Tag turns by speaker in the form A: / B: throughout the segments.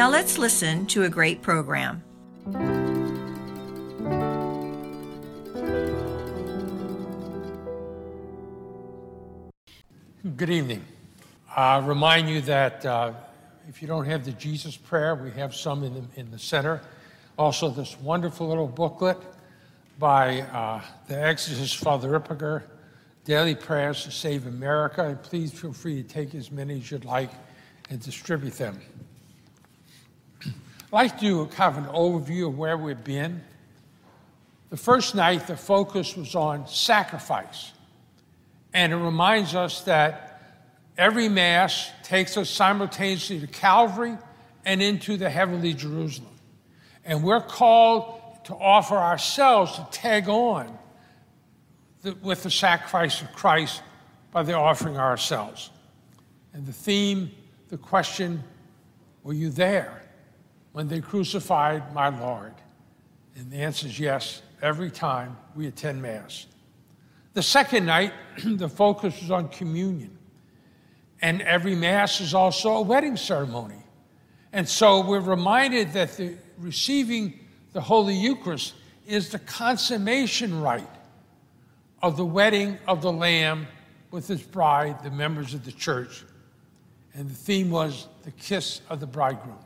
A: Now let's listen to a great program.
B: Good evening. I remind you that uh, if you don't have the Jesus prayer, we have some in the, in the center. Also, this wonderful little booklet by uh, the exorcist Father Ripperger, Daily Prayers to Save America. And please feel free to take as many as you'd like and distribute them. I'd like to do kind of an overview of where we've been. The first night, the focus was on sacrifice. And it reminds us that every Mass takes us simultaneously to Calvary and into the heavenly Jerusalem. And we're called to offer ourselves to tag on the, with the sacrifice of Christ by the offering ourselves. And the theme, the question, were you there when they crucified my Lord? And the answer is yes, every time we attend Mass. The second night, the focus was on communion. And every Mass is also a wedding ceremony. And so we're reminded that the receiving the Holy Eucharist is the consummation rite of the wedding of the Lamb with his bride, the members of the church. And the theme was the kiss of the bridegroom.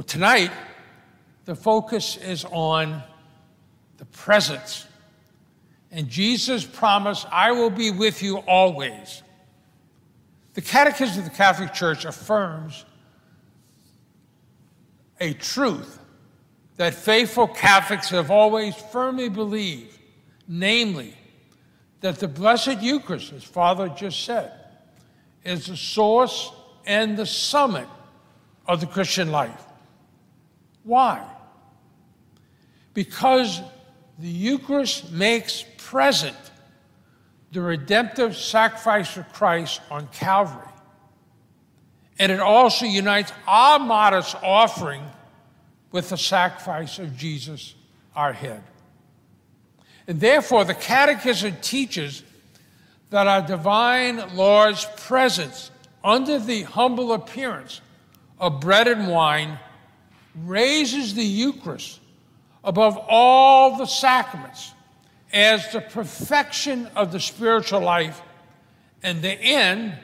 B: Well, tonight, the focus is on the presence. And Jesus promised, I will be with you always. The Catechism of the Catholic Church affirms a truth that faithful Catholics have always firmly believed, namely, that the Blessed Eucharist, as Father just said, is the source and the summit of the Christian life. Why? Because the Eucharist makes present the redemptive sacrifice of Christ on Calvary. And it also unites our modest offering with the sacrifice of Jesus, our head. And therefore, the Catechism teaches that our divine Lord's presence under the humble appearance of bread and wine raises the Eucharist above all the sacraments as the perfection of the spiritual life and the end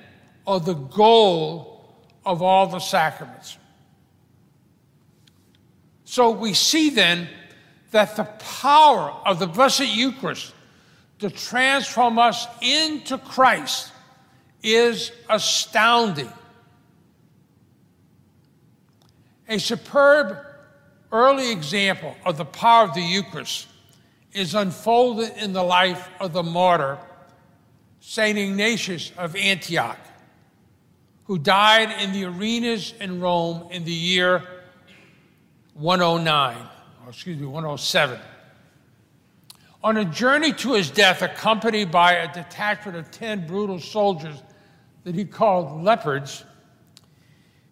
B: or the goal of all the sacraments. So we see then that the power of the Blessed Eucharist to transform us into Christ is astounding. A superb early example of the power of the Eucharist is unfolded in the life of the martyr, St. Ignatius of Antioch, who died in the arenas in Rome in the year 109, or excuse me, 107. On a journey to his death, accompanied by a detachment of 10 brutal soldiers that he called leopards,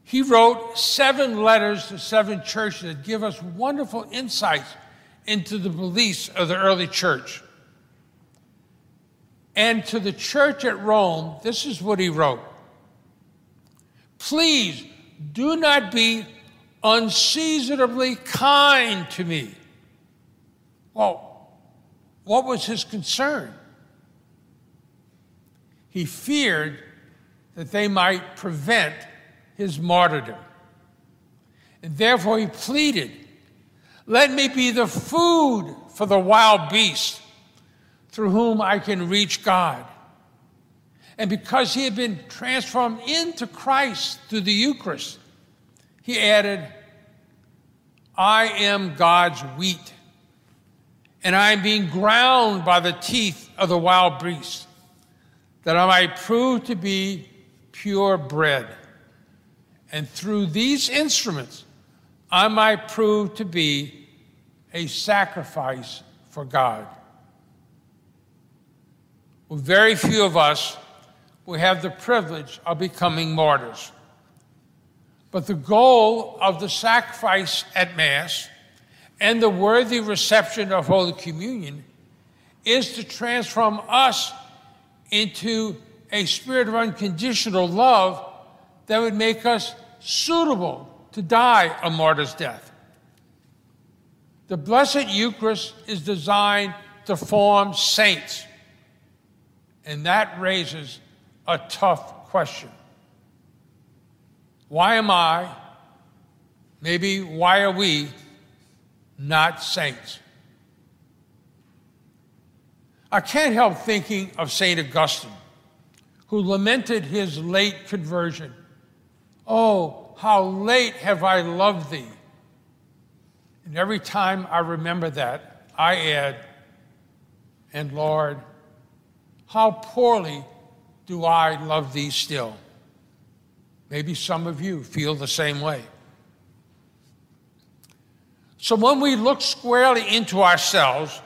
B: he wrote seven letters to seven churches that give us wonderful insights into the beliefs of the early church. And to the church at Rome, this is what he wrote Please do not be unseasonably kind to me. Well, what was his concern? He feared that they might prevent his martyrdom. And therefore he pleaded, Let me be the food for the wild beast through whom I can reach God. And because he had been transformed into Christ through the Eucharist, he added, I am God's wheat, and I am being ground by the teeth of the wild beast, that I might prove to be pure bread. And through these instruments, I might prove to be a sacrifice for God. Well, very few of us will have the privilege of becoming martyrs. But the goal of the sacrifice at Mass and the worthy reception of Holy Communion is to transform us into a spirit of unconditional love that would make us suitable to die a martyr's death. The Blessed Eucharist is designed to form saints, and that raises a tough question. Why am I, maybe why are we, not saints? I can't help thinking of St. Augustine, who lamented his late conversion. Oh, how late have I loved thee! And every time I remember that, I add, and Lord, how poorly do I love thee still? Maybe some of you feel the same way. So when we look squarely into ourselves,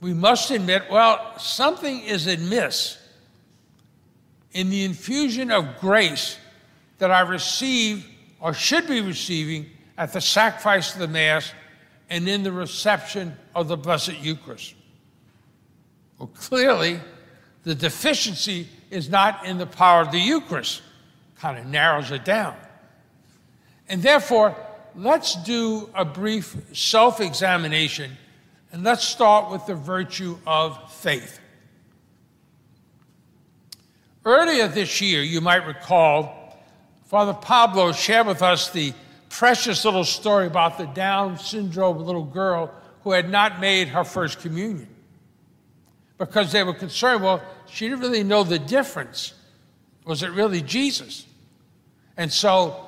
B: we must admit, well, something is amiss in the infusion of grace that I receive or should be receiving at the sacrifice of the Mass and in the reception of the Blessed Eucharist. Well, clearly, the deficiency is not in the power of the Eucharist, kind of narrows it down. And therefore, let's do a brief self examination and let's start with the virtue of faith. Earlier this year, you might recall, Father Pablo shared with us the precious little story about the Down syndrome little girl who had not made her first communion because they were concerned, well, she didn't really know the difference. Was it really Jesus? And so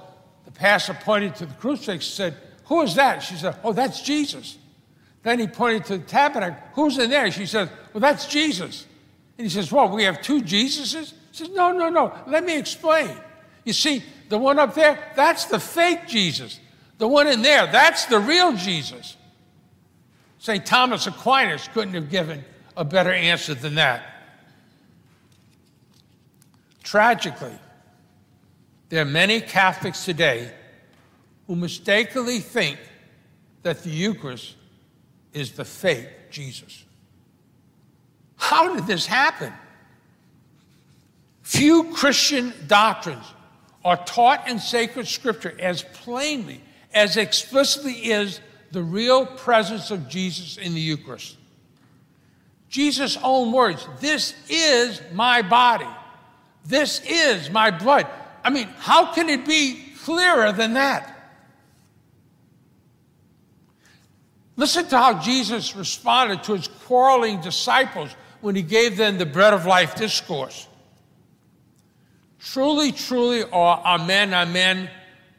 B: the pastor pointed to the crucifix and said, Who is that? She said, Oh, that's Jesus. Then he pointed to the tabernacle. Who's in there? She said, Well, that's Jesus. And he says, Well, we have two Jesuses? She says, No, no, no. Let me explain. You see, the one up there, that's the fake Jesus. The one in there, that's the real Jesus. St. Thomas Aquinas couldn't have given a better answer than that. Tragically, there are many Catholics today who mistakenly think that the Eucharist is the fake Jesus. How did this happen? Few Christian doctrines are taught in sacred scripture as plainly, as explicitly is the real presence of Jesus in the Eucharist. Jesus' own words this is my body, this is my blood. I mean, how can it be clearer than that? Listen to how Jesus responded to his quarreling disciples when he gave them the bread of life discourse. Truly, truly, or amen, amen,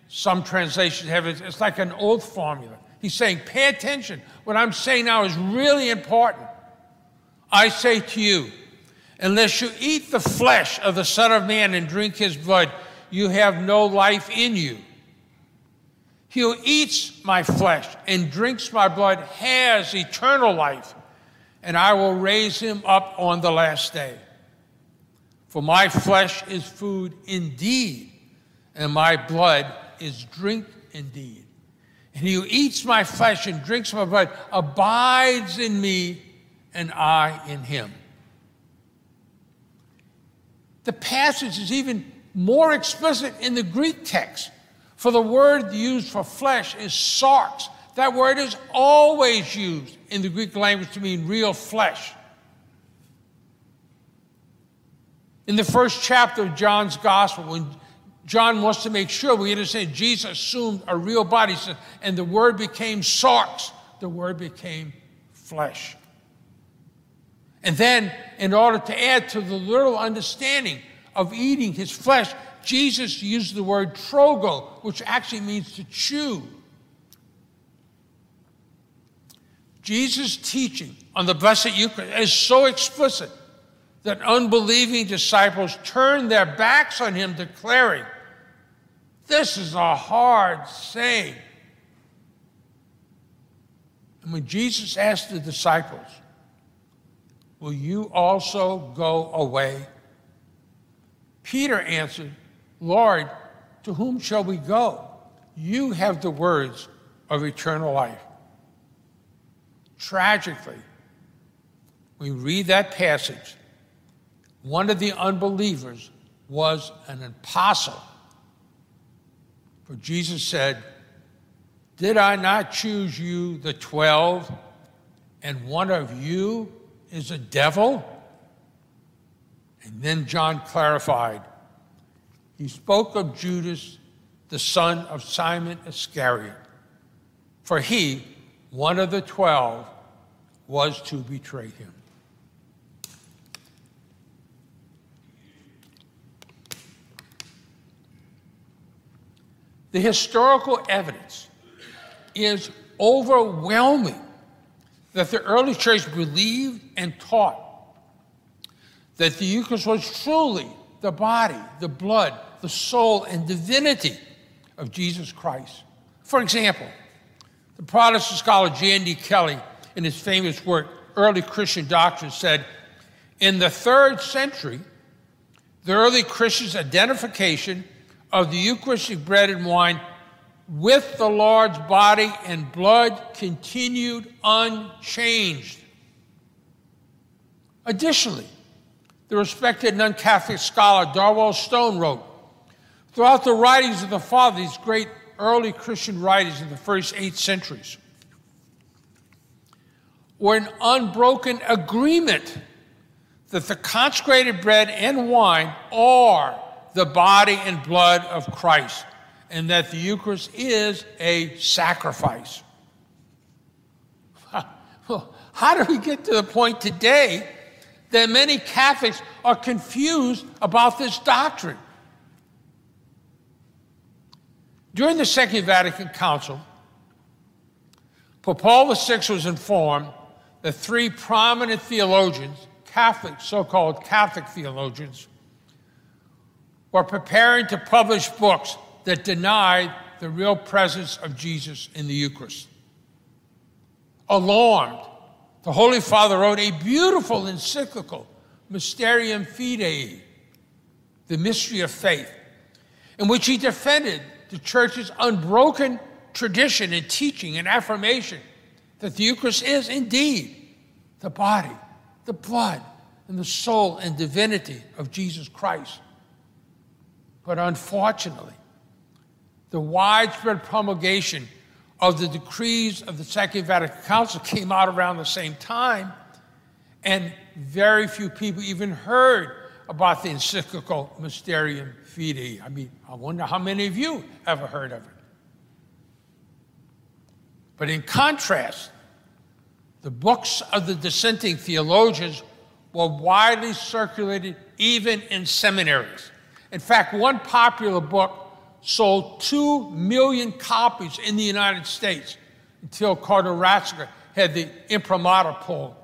B: some translations have it, it's like an old formula. He's saying, pay attention. What I'm saying now is really important. I say to you, unless you eat the flesh of the Son of Man and drink his blood, you have no life in you. He who eats my flesh and drinks my blood has eternal life, and I will raise him up on the last day. For my flesh is food indeed, and my blood is drink indeed. And he who eats my flesh and drinks my blood abides in me, and I in him. The passage is even more explicit in the Greek text, for the word used for flesh is sarx. That word is always used in the Greek language to mean real flesh. In the first chapter of John's gospel, when John wants to make sure we understand Jesus assumed a real body, and the word became sarx, the word became flesh. And then, in order to add to the little understanding of eating his flesh, Jesus used the word trogo, which actually means to chew. Jesus' teaching on the Blessed Eucharist is so explicit that unbelieving disciples turned their backs on him, declaring This is a hard saying. And when Jesus asked the disciples, Will you also go away? Peter answered, Lord, to whom shall we go? You have the words of eternal life. Tragically, we read that passage. One of the unbelievers was an apostle. For Jesus said, Did I not choose you, the twelve, and one of you is a devil? And then John clarified. He spoke of Judas, the son of Simon Iscariot, for he, one of the twelve, was to betray him. The historical evidence is overwhelming that the early church believed and taught that the Eucharist was truly the body, the blood, the soul, and divinity of Jesus Christ. For example, the Protestant scholar J.N.D. Kelly, in his famous work, Early Christian Doctrine, said In the third century, the early Christians' identification of the Eucharistic bread and wine with the Lord's body and blood continued unchanged. Additionally, the respected non Catholic scholar Darwell Stone wrote Throughout the writings of the Fathers, these great early Christian writings in the first eight centuries, were an unbroken agreement that the consecrated bread and wine are the body and blood of Christ and that the Eucharist is a sacrifice. How do we get to the point today that many Catholics are confused about this doctrine? During the Second Vatican Council, Pope Paul VI was informed that three prominent theologians, Catholic, so called Catholic theologians, were preparing to publish books that denied the real presence of Jesus in the Eucharist. Alarmed, the Holy Father wrote a beautiful encyclical, Mysterium Fidei, the mystery of faith, in which he defended the church's unbroken tradition and teaching and affirmation that the Eucharist is indeed the body, the blood, and the soul and divinity of Jesus Christ. But unfortunately, the widespread promulgation of the decrees of the Second Vatican Council came out around the same time, and very few people even heard about the encyclical Mysterium Fidei. I mean, I wonder how many of you ever heard of it. But in contrast, the books of the dissenting theologians were widely circulated even in seminaries. In fact, one popular book sold 2 million copies in the United States until Cardinal Ratzinger had the imprimatur pulled.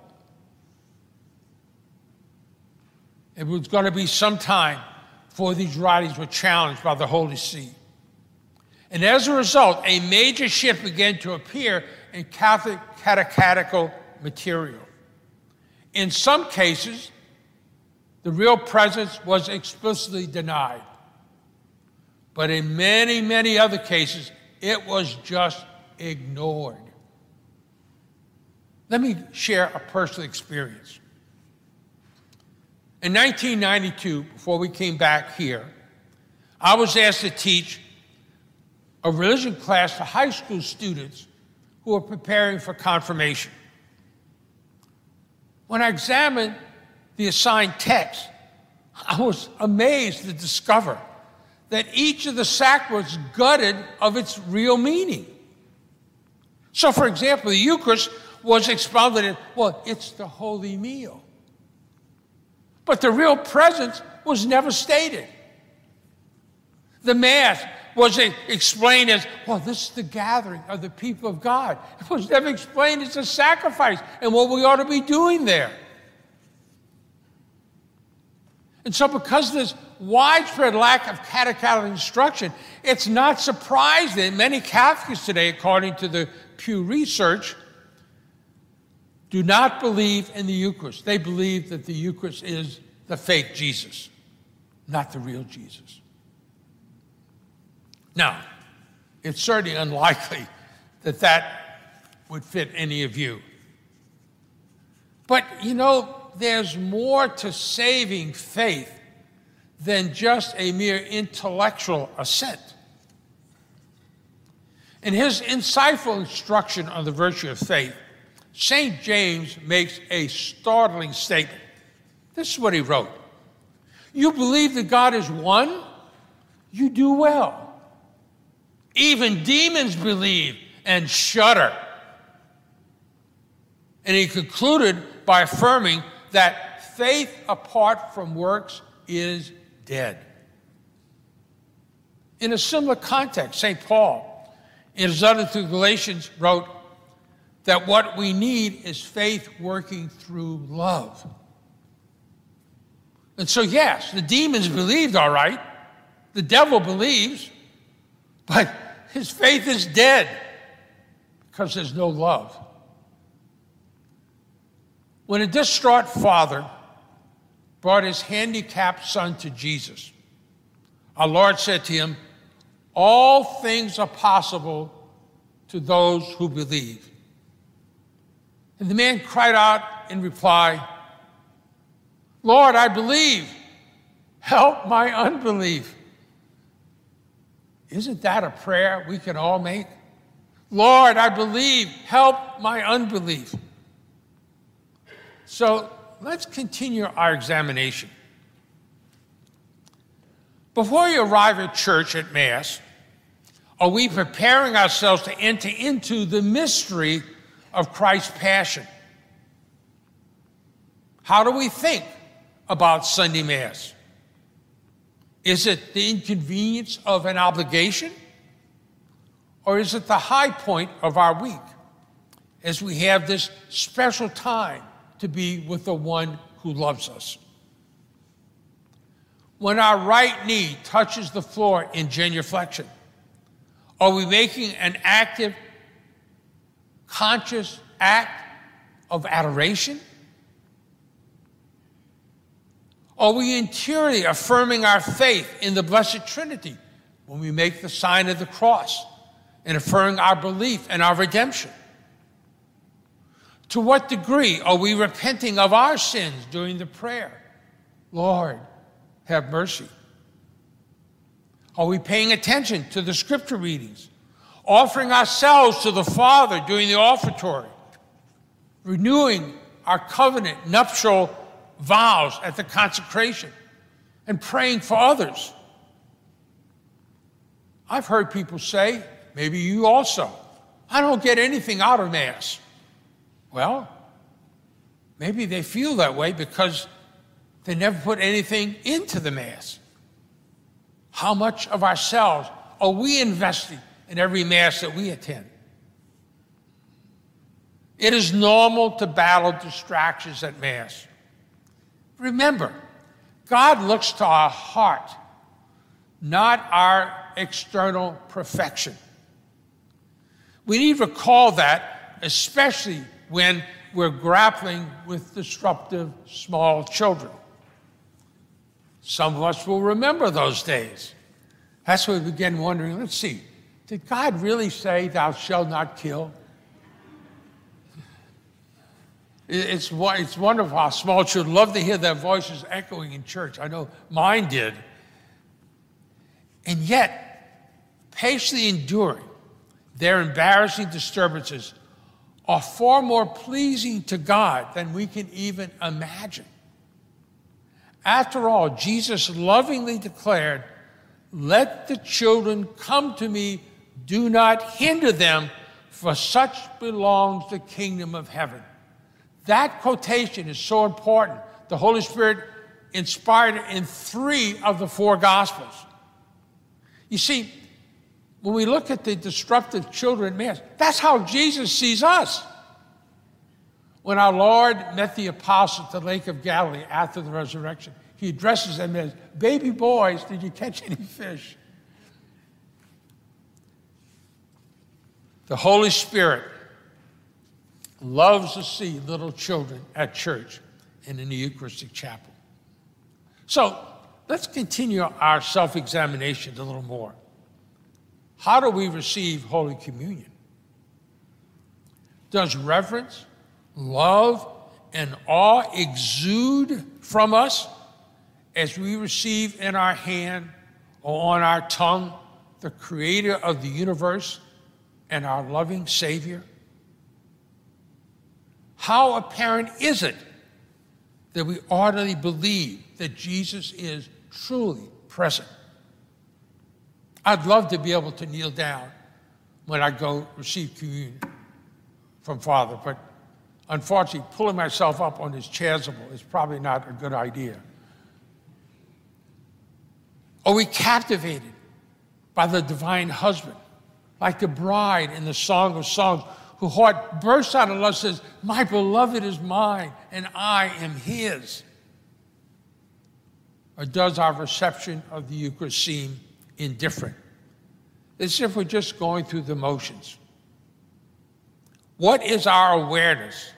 B: It was going to be some time before these writings were challenged by the Holy See. And as a result, a major shift began to appear in Catholic catechetical material. In some cases, the real presence was explicitly denied. But in many, many other cases, it was just ignored. Let me share a personal experience. In 1992, before we came back here, I was asked to teach a religion class to high school students who were preparing for confirmation. When I examined the assigned text, I was amazed to discover that each of the sacraments gutted of its real meaning. So, for example, the Eucharist was expounded in, well, it's the holy meal. But the real presence was never stated. The Mass was explained as, well, this is the gathering of the people of God. It was never explained as a sacrifice and what we ought to be doing there. And so, because of this widespread lack of catechetical instruction, it's not surprising that many Catholics today, according to the Pew Research, do not believe in the Eucharist. They believe that the Eucharist is the fake Jesus, not the real Jesus. Now, it's certainly unlikely that that would fit any of you. But you know, there's more to saving faith than just a mere intellectual assent. In his insightful instruction on the virtue of faith, St. James makes a startling statement. This is what he wrote You believe that God is one, you do well. Even demons believe and shudder. And he concluded by affirming that faith apart from works is dead. In a similar context, St. Paul, in his letter to Galatians, wrote that what we need is faith working through love. And so, yes, the demons believed, all right. The devil believes, but his faith is dead because there's no love. When a distraught father brought his handicapped son to Jesus, our Lord said to him, All things are possible to those who believe. And the man cried out in reply, Lord, I believe. Help my unbelief. Isn't that a prayer we can all make? Lord, I believe. Help my unbelief. So let's continue our examination. Before you arrive at church at Mass, are we preparing ourselves to enter into the mystery of Christ's passion? How do we think about Sunday Mass? Is it the inconvenience of an obligation? Or is it the high point of our week as we have this special time to be with the one who loves us. When our right knee touches the floor in genuflection, are we making an active, conscious act of adoration? Are we interiorly affirming our faith in the Blessed Trinity when we make the sign of the cross and affirming our belief in our redemption? To what degree are we repenting of our sins during the prayer? Lord, have mercy. Are we paying attention to the scripture readings? Offering ourselves to the Father during the offertory? Renewing our covenant nuptial vows at the consecration? And praying for others? I've heard people say, maybe you also, I don't get anything out of Mass. Well, maybe they feel that way because they never put anything into the Mass. How much of ourselves are we investing in every Mass that we attend? It is normal to battle distractions at Mass. Remember, God looks to our heart, not our external perfection. We need to recall that, especially when we're grappling with disruptive small children. Some of us will remember those days. That's when we begin wondering let's see, did God really say, Thou shalt not kill? It's, it's wonderful how small children love to hear their voices echoing in church. I know mine did. And yet, patiently enduring their embarrassing disturbances are far more pleasing to God than we can even imagine. After all, Jesus lovingly declared, Let the children come to me, do not hinder them, for such belongs the kingdom of heaven. That quotation is so important. The Holy Spirit inspired it in three of the four Gospels. You see, when we look at the disruptive children man, that's how Jesus sees us. When our Lord met the apostles at the Lake of Galilee after the resurrection, He addresses them as baby boys, did you catch any fish? The Holy Spirit loves to see little children at church and in the Eucharistic chapel. So let's continue our self examination a little more. How do we receive Holy Communion? Does reverence, love, and awe exude from us as we receive in our hand or on our tongue the creator of the universe and our loving Savior? How apparent is it that we ardently believe that Jesus is truly present? I'd love to be able to kneel down when I go receive communion from Father, but unfortunately, pulling myself up on this chasuble is probably not a good idea. Are we captivated by the divine husband, like the bride in the Song of Songs, whose heart bursts out of love, says, My beloved is mine, and I am his? Or does our reception of the Eucharist seem indifferent? As if we're just going through the motions. What is our awareness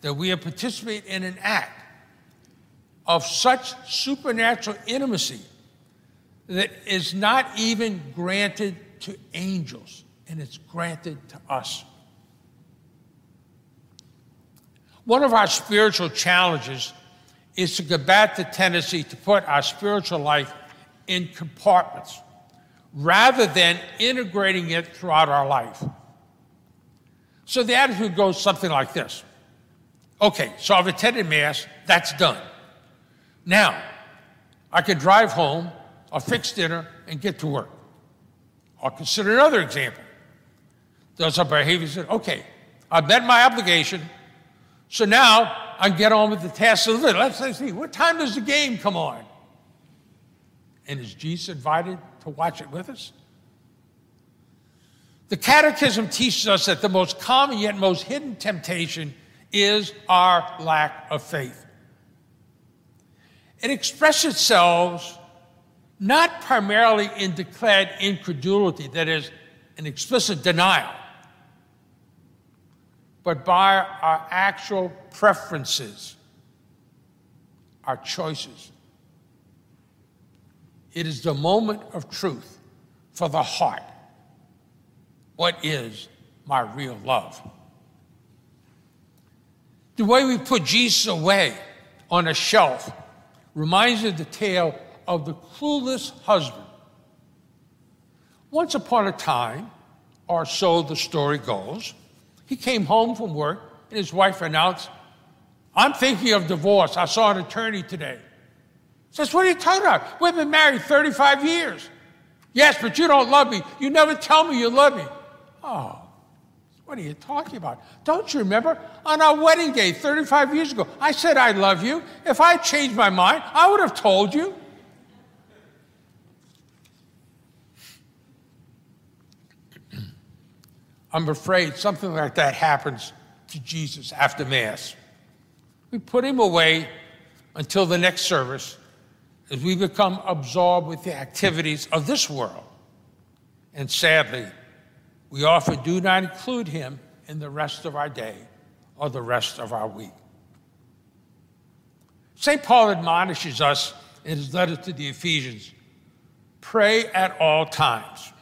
B: that we are participating in an act of such supernatural intimacy that is not even granted to angels, and it's granted to us? One of our spiritual challenges is to combat the tendency to put our spiritual life in compartments rather than integrating it throughout our life. So the attitude goes something like this Okay, so I've attended Mass, that's done. Now, I can drive home, I'll fix dinner, and get to work. I'll consider another example. Does our behavior say, okay, I've met my obligation, so now I get on with the task of the day. Let's, let's see, what time does the game come on? And is Jesus invited to watch it with us? The Catechism teaches us that the most common yet most hidden temptation is our lack of faith. It expresses itself not primarily in declared incredulity, that is, an explicit denial, but by our actual preferences, our choices. It is the moment of truth for the heart. What is my real love? The way we put Jesus away on a shelf reminds of the tale of the clueless husband. Once upon a time, or so the story goes, he came home from work and his wife announced, I'm thinking of divorce. I saw an attorney today. Says, What are you talking about? We've been married 35 years. Yes, but you don't love me. You never tell me you love me. Oh, what are you talking about? Don't you remember on our wedding day 35 years ago? I said I love you. If I changed my mind, I would have told you. I'm afraid something like that happens to Jesus after Mass. We put him away until the next service as we become absorbed with the activities of this world. And sadly, we often do not include him in the rest of our day or the rest of our week. St. Paul admonishes us in his letter to the Ephesians pray at all times.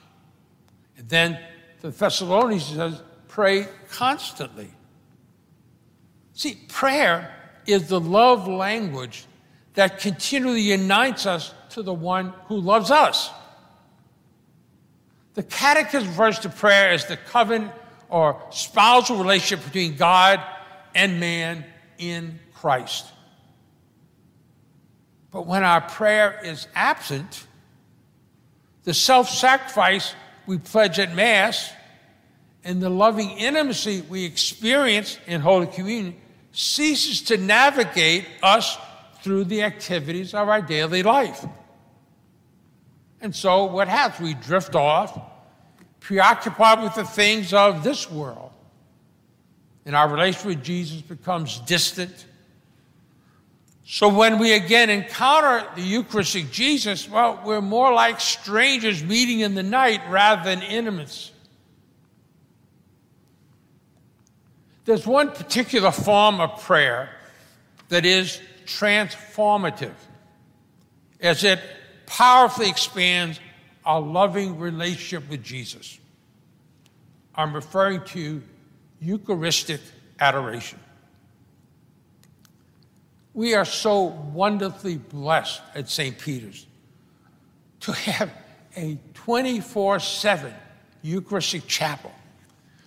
B: And then the Thessalonians says, pray constantly. See, prayer is the love language that continually unites us to the one who loves us. The catechism refers to prayer as the covenant or spousal relationship between God and man in Christ. But when our prayer is absent, the self sacrifice we pledge at Mass and the loving intimacy we experience in Holy Communion ceases to navigate us through the activities of our daily life. And so what happens? We drift off, preoccupied with the things of this world. And our relationship with Jesus becomes distant, So when we again encounter the Eucharistic Jesus, well, we're more like strangers meeting in the night rather than intimates. There's one particular form of prayer that is transformative as it powerfully expands our loving relationship with Jesus. I'm referring to Eucharistic adoration. We are so wonderfully blessed at St. Peter's to have a 24 7 Eucharistic chapel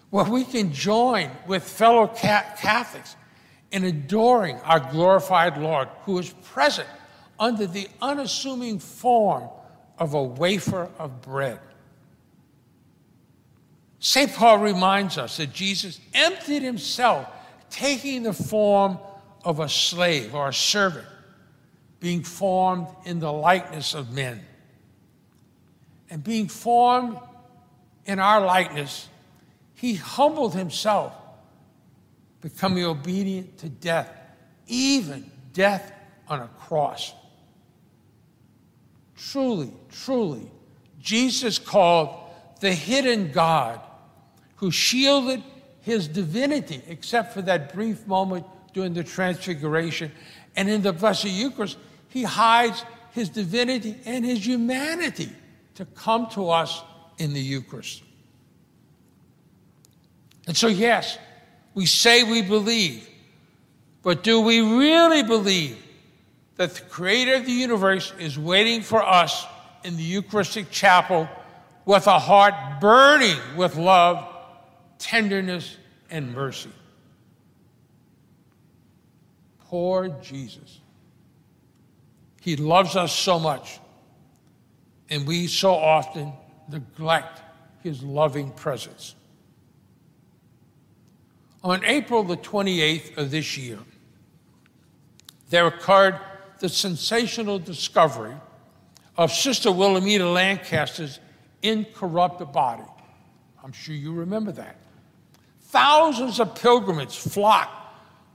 B: where we can join with fellow Catholics in adoring our glorified Lord who is present under the unassuming form of a wafer of bread. St. Paul reminds us that Jesus emptied himself, taking the form of a slave or a servant, being formed in the likeness of men. And being formed in our likeness, he humbled himself, becoming obedient to death, even death on a cross. Truly, truly, Jesus called the hidden God who shielded his divinity, except for that brief moment during the Transfiguration. And in the Blessed Eucharist, he hides his divinity and his humanity to come to us in the Eucharist. And so, yes, we say we believe, but do we really believe that the creator of the universe is waiting for us in the Eucharistic chapel with a heart burning with love, tenderness, and mercy? Poor Jesus. He loves us so much, and we so often neglect his loving presence. On April the 28th of this year, there occurred the sensational discovery of Sister Wilhelmina Lancaster's incorruptible body. I'm sure you remember that. Thousands of pilgrims flocked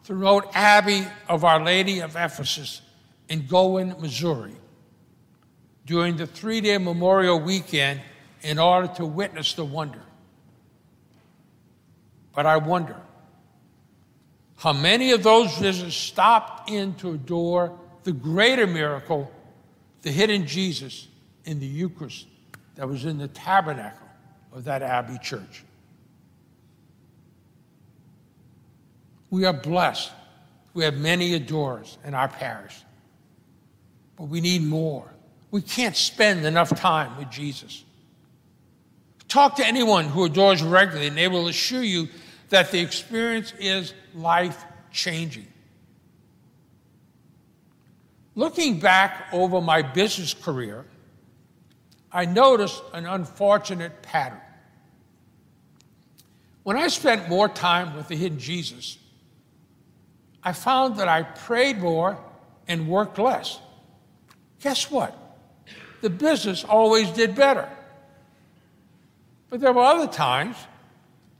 B: the Abbey of Our Lady of Ephesus in Gower, Missouri, during the three day Memorial Weekend in order to witness the wonder. But I wonder how many of those visitors stopped in to adore the greater miracle, the hidden Jesus in the Eucharist that was in the tabernacle of that Abbey church. We are blessed. We have many adorers in our parish, but we need more. We can't spend enough time with Jesus. Talk to anyone who adores regularly, and they will assure you that the experience is life changing. Looking back over my business career, I noticed an unfortunate pattern. When I spent more time with the hidden Jesus, I found that I prayed more and worked less. Guess what? The business always did better. But there were other times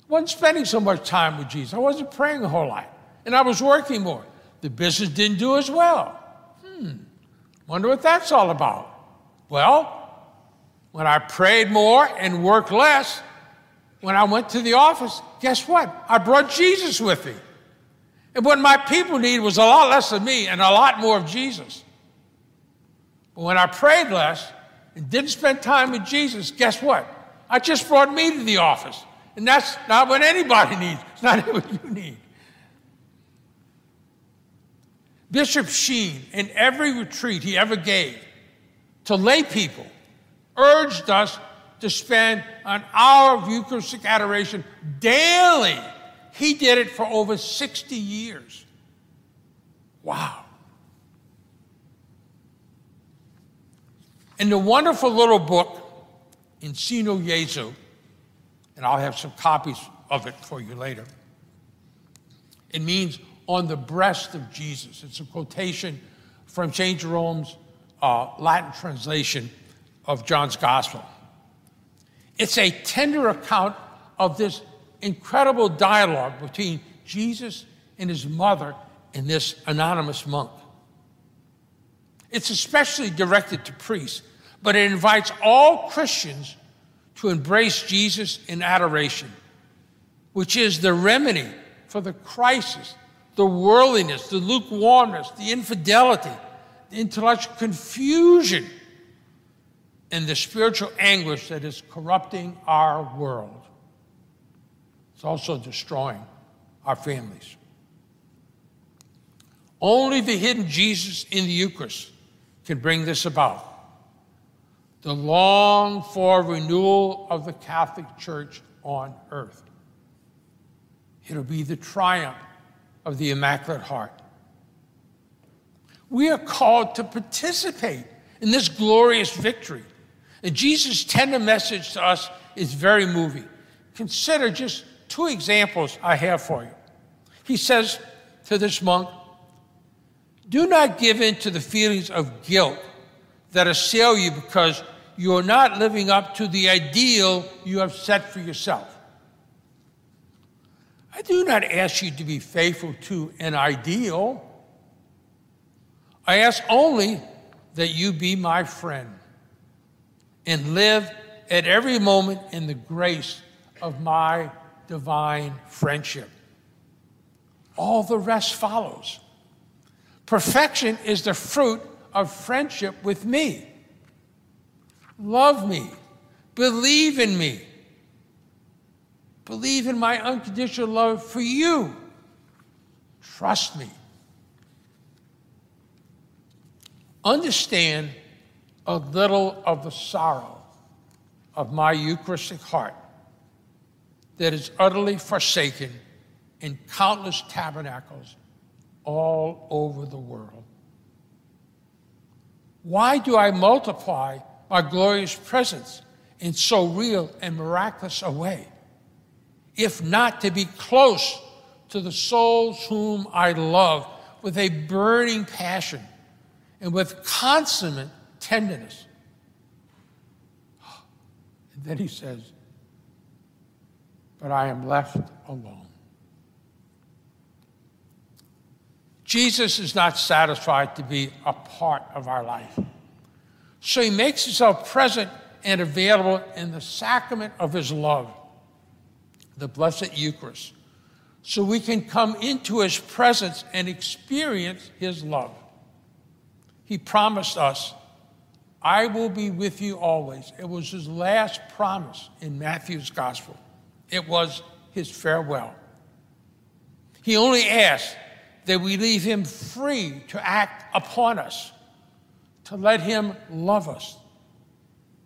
B: Wasn't spending so much time with Jesus. I wasn't praying a whole lot. And I was working more. The business didn't do as well. Hmm, wonder what that's all about. Well, when I prayed more and worked less, when I went to the office, guess what? I brought Jesus with me. And what my people need was a lot less of me and a lot more of Jesus. But when I prayed less and didn't spend time with Jesus, guess what? I just brought me to the office. And that's not what anybody needs. It's not what you need. Bishop Sheen, in every retreat he ever gave to lay people, urged us to spend an hour of Eucharistic adoration daily. He did it for over 60 years. Wow. In the wonderful little book, in Sinu Jesu, and I'll have some copies of it for you later, it means on the breast of Jesus. It's a quotation from St. Jerome's uh, Latin translation of John's Gospel. It's a tender account of this incredible dialogue between Jesus and his mother and this anonymous monk. It's especially directed to priests, but it invites all Christians to embrace Jesus in adoration, which is the remedy for the crisis, the worldliness, the lukewarmness, the infidelity, the intellectual confusion, and the spiritual anguish that is corrupting our world. It's also destroying our families. Only the hidden Jesus in the Eucharist can bring this about. The long for renewal of the Catholic Church on earth. It'll be the triumph of the Immaculate Heart. We are called to participate in this glorious victory. And Jesus' tender message to us is very moving. Consider just two examples I have for you. He says to this monk, Do not give in to the feelings of guilt that assail you because you are not living up to the ideal you have set for yourself. I do not ask you to be faithful to an ideal. I ask only that you be my friend and live at every moment in the grace of my divine friendship. All the rest follows. Perfection is the fruit of friendship with me. Love me. Believe in me. Believe in my unconditional love for you. Trust me. Understand a little of the sorrow of my Eucharistic heart that is utterly forsaken in countless tabernacles all over the world. Why do I multiply my glorious presence in so real and miraculous a way? If not to be close to the souls whom I love with a burning passion and with consummate tenderness. And then he says, But I am left alone. Jesus is not satisfied to be a part of our life. So he makes himself present and available in the sacrament of his love, the Blessed Eucharist, so we can come into his presence and experience his love. He promised us, I will be with you always. It was his last promise in Matthew's gospel. It was his farewell. He only asked that we leave him free to act upon us to let Him love us.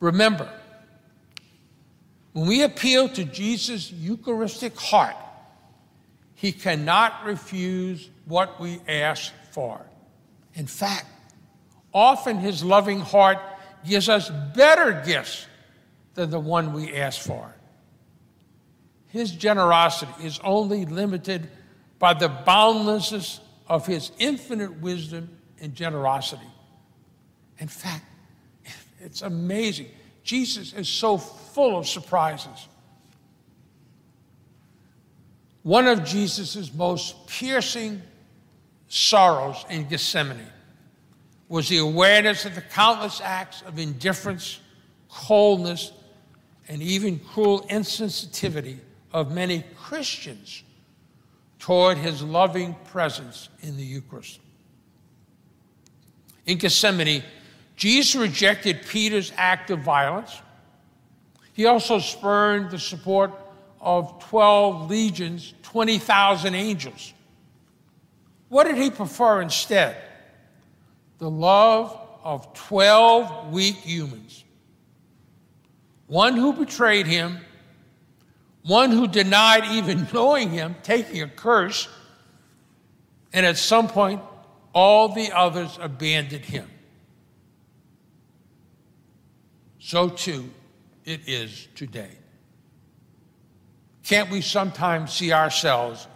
B: Remember, when we appeal to Jesus' Eucharistic heart, He cannot refuse what we ask for. In fact, often His loving heart gives us better gifts than the one we ask for. His generosity is only limited by the boundlessness of His infinite wisdom and generosity. In fact, it's amazing. Jesus is so full of surprises. One of Jesus' most piercing sorrows in Gethsemane was the awareness of the countless acts of indifference, coldness, and even cruel insensitivity of many Christians toward his loving presence in the Eucharist. In Gethsemane, Jesus rejected Peter's act of violence. He also spurned the support of 12 legions, 20,000 angels. What did he prefer instead? The love of 12 weak humans. One who betrayed him, one who denied even knowing him, taking a curse, and at some point, all the others abandoned him. So too it is today. Can't we sometimes see ourselves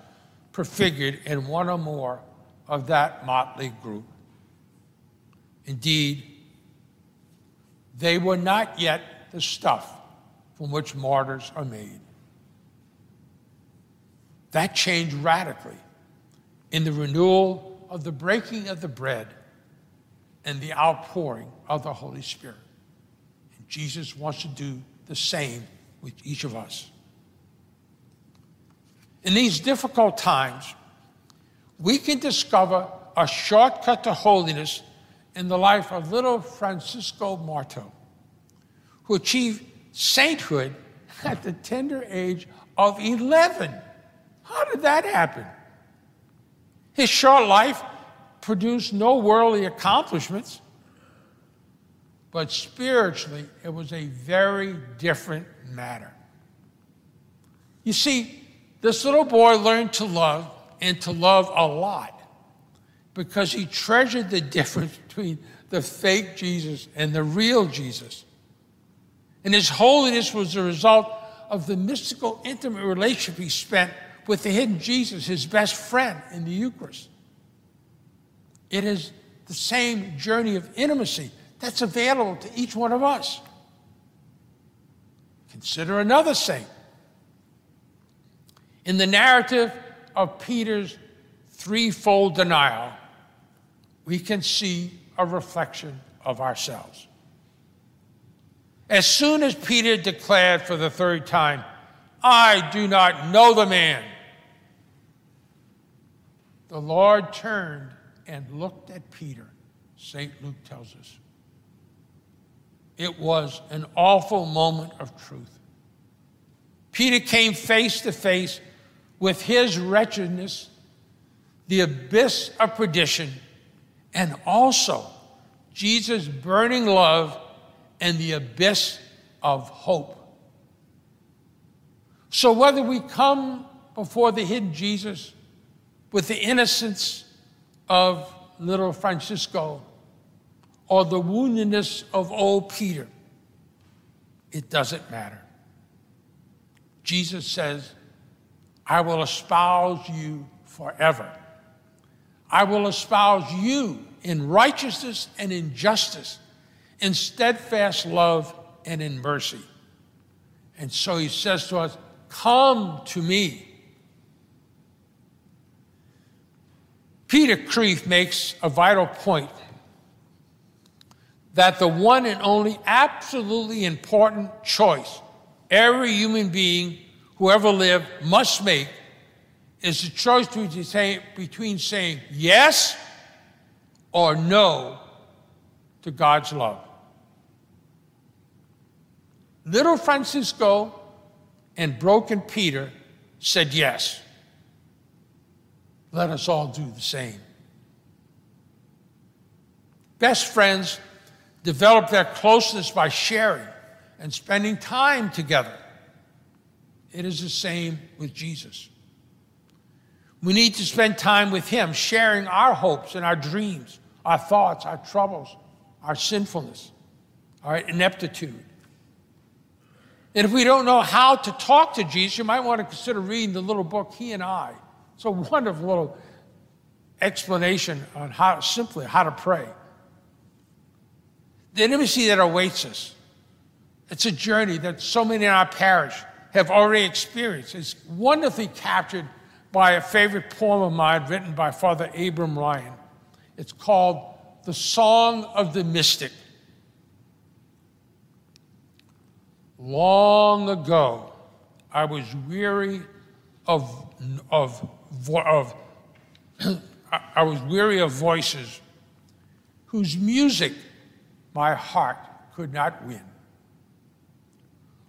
B: prefigured in one or more of that motley group? Indeed, they were not yet the stuff from which martyrs are made. That changed radically in the renewal of the breaking of the bread and the outpouring of the Holy Spirit. Jesus wants to do the same with each of us. In these difficult times, we can discover a shortcut to holiness in the life of little Francisco Marto, who achieved sainthood at the tender age of 11. How did that happen? His short life produced no worldly accomplishments, but spiritually, it was a very different matter. You see, this little boy learned to love and to love a lot because he treasured the difference between the fake Jesus and the real Jesus. And his holiness was the result of the mystical, intimate relationship he spent with the hidden Jesus, his best friend in the Eucharist. It is the same journey of intimacy that's available to each one of us. Consider another saint. In the narrative of Peter's threefold denial, we can see a reflection of ourselves. As soon as Peter declared for the third time, I do not know the man, the Lord turned and looked at Peter, St. Luke tells us. It was an awful moment of truth. Peter came face to face with his wretchedness, the abyss of perdition, and also Jesus' burning love and the abyss of hope. So, whether we come before the hidden Jesus with the innocence of little Francisco or the woundedness of old Peter, it doesn't matter. Jesus says, I will espouse you forever. I will espouse you in righteousness and in justice, in steadfast love and in mercy. And so he says to us, Come to me. Peter Kreeft makes a vital point that the one and only absolutely important choice every human being who ever lived must make is the choice between saying yes or no to God's love. Little Francisco and broken Peter said yes. Let us all do the same. Best friends develop that closeness by sharing and spending time together. It is the same with Jesus. We need to spend time with Him, sharing our hopes and our dreams, our thoughts, our troubles, our sinfulness, our ineptitude. And if we don't know how to talk to Jesus, you might want to consider reading the little book, He and I. It's a wonderful little explanation on how simply how to pray. The intimacy that awaits us. It's a journey that so many in our parish have already experienced. It's wonderfully captured by a favorite poem of mine written by Father Abram Ryan. It's called The Song of the Mystic. Long ago, I was weary of, of, of I was weary of voices whose music my heart could not win.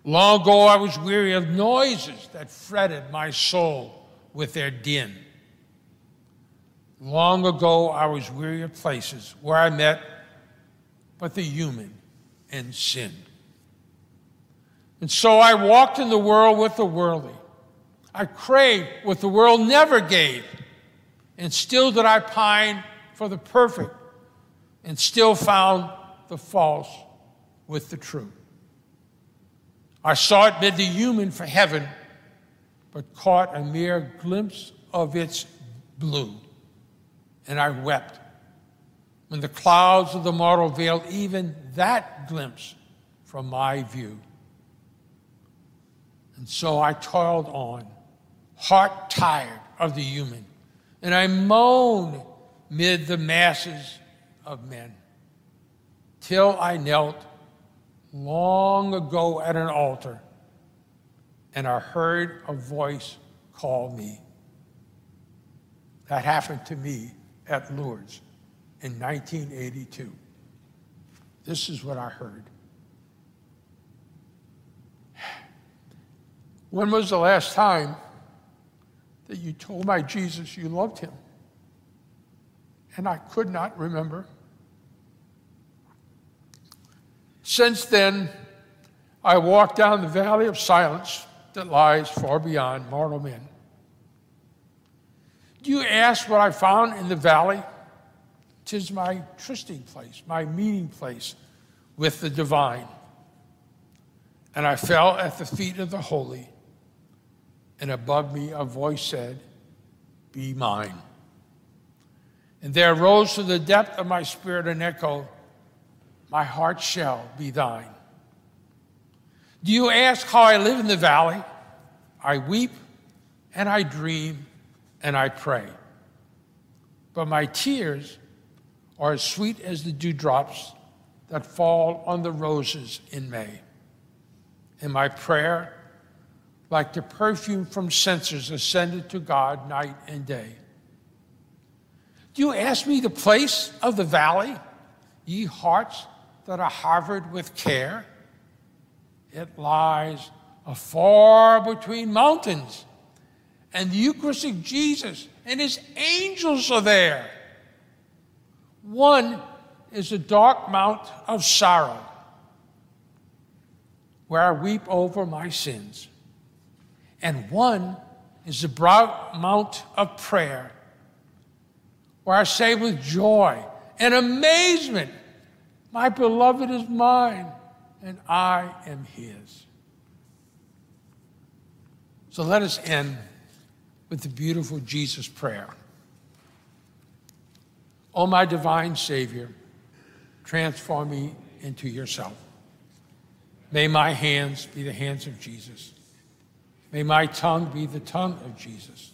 B: Long ago, I was weary of noises that fretted my soul with their din. Long ago, I was weary of places where I met but the human and sin. And so I walked in the world with the worldly. I craved what the world never gave. And still did I pine for the perfect, and still found the false with the true. I sought mid the human for heaven, but caught a mere glimpse of its blue, and I wept when the clouds of the mortal veiled even that glimpse from my view. And so I toiled on, heart tired of the human, and I moan mid the masses of men. Till I knelt long ago at an altar and I heard a voice call me. That happened to me at Lourdes in 1982. This is what I heard. When was the last time that you told my Jesus you loved him? And I could not remember. Since then, I walked down the valley of silence that lies far beyond mortal men. Do you ask what I found in the valley? Tis my trysting place, my meeting place with the divine. And I fell at the feet of the holy, and above me a voice said, Be mine. And there rose to the depth of my spirit an echo, My heart shall be thine. Do you ask how I live in the valley? I weep and I dream and I pray. But my tears are as sweet as the dewdrops that fall on the roses in May. And my prayer, like the perfume from censers ascended to God night and day. Do you ask me the place of the valley, ye hearts that are harbored with care? It lies afar between mountains, and the Eucharistic Jesus and his angels are there. One is the dark mount of sorrow where I weep over my sins, and one is the broad mount of prayer where I say with joy and amazement, My beloved is mine and I am his. So let us end with the beautiful Jesus prayer. O oh, my divine Savior, transform me into yourself. May my hands be the hands of Jesus. May my tongue be the tongue of Jesus.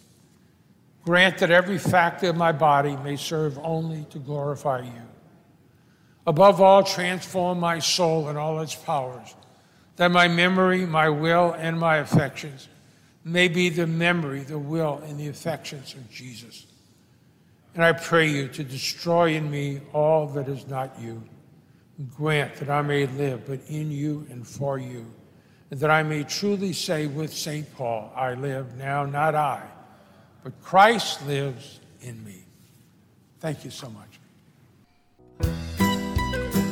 B: Grant that every factor of my body may serve only to glorify you. Above all, transform my soul and all its powers, that my memory, my will, and my affections may be the memory, the will, and the affections of Jesus. And I pray you to destroy in me all that is not you. Grant that I may live, but in you and for you, and that I may truly say with St. Paul, I live now, not I, but Christ lives in me. Thank you so much.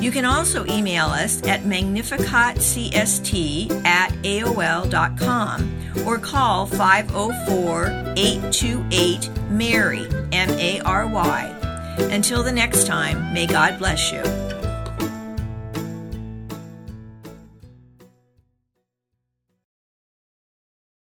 A: You can also email us at magnificatcst at aol.com or call 504 828 MARY, M A R Y. Until the next time, may God bless you.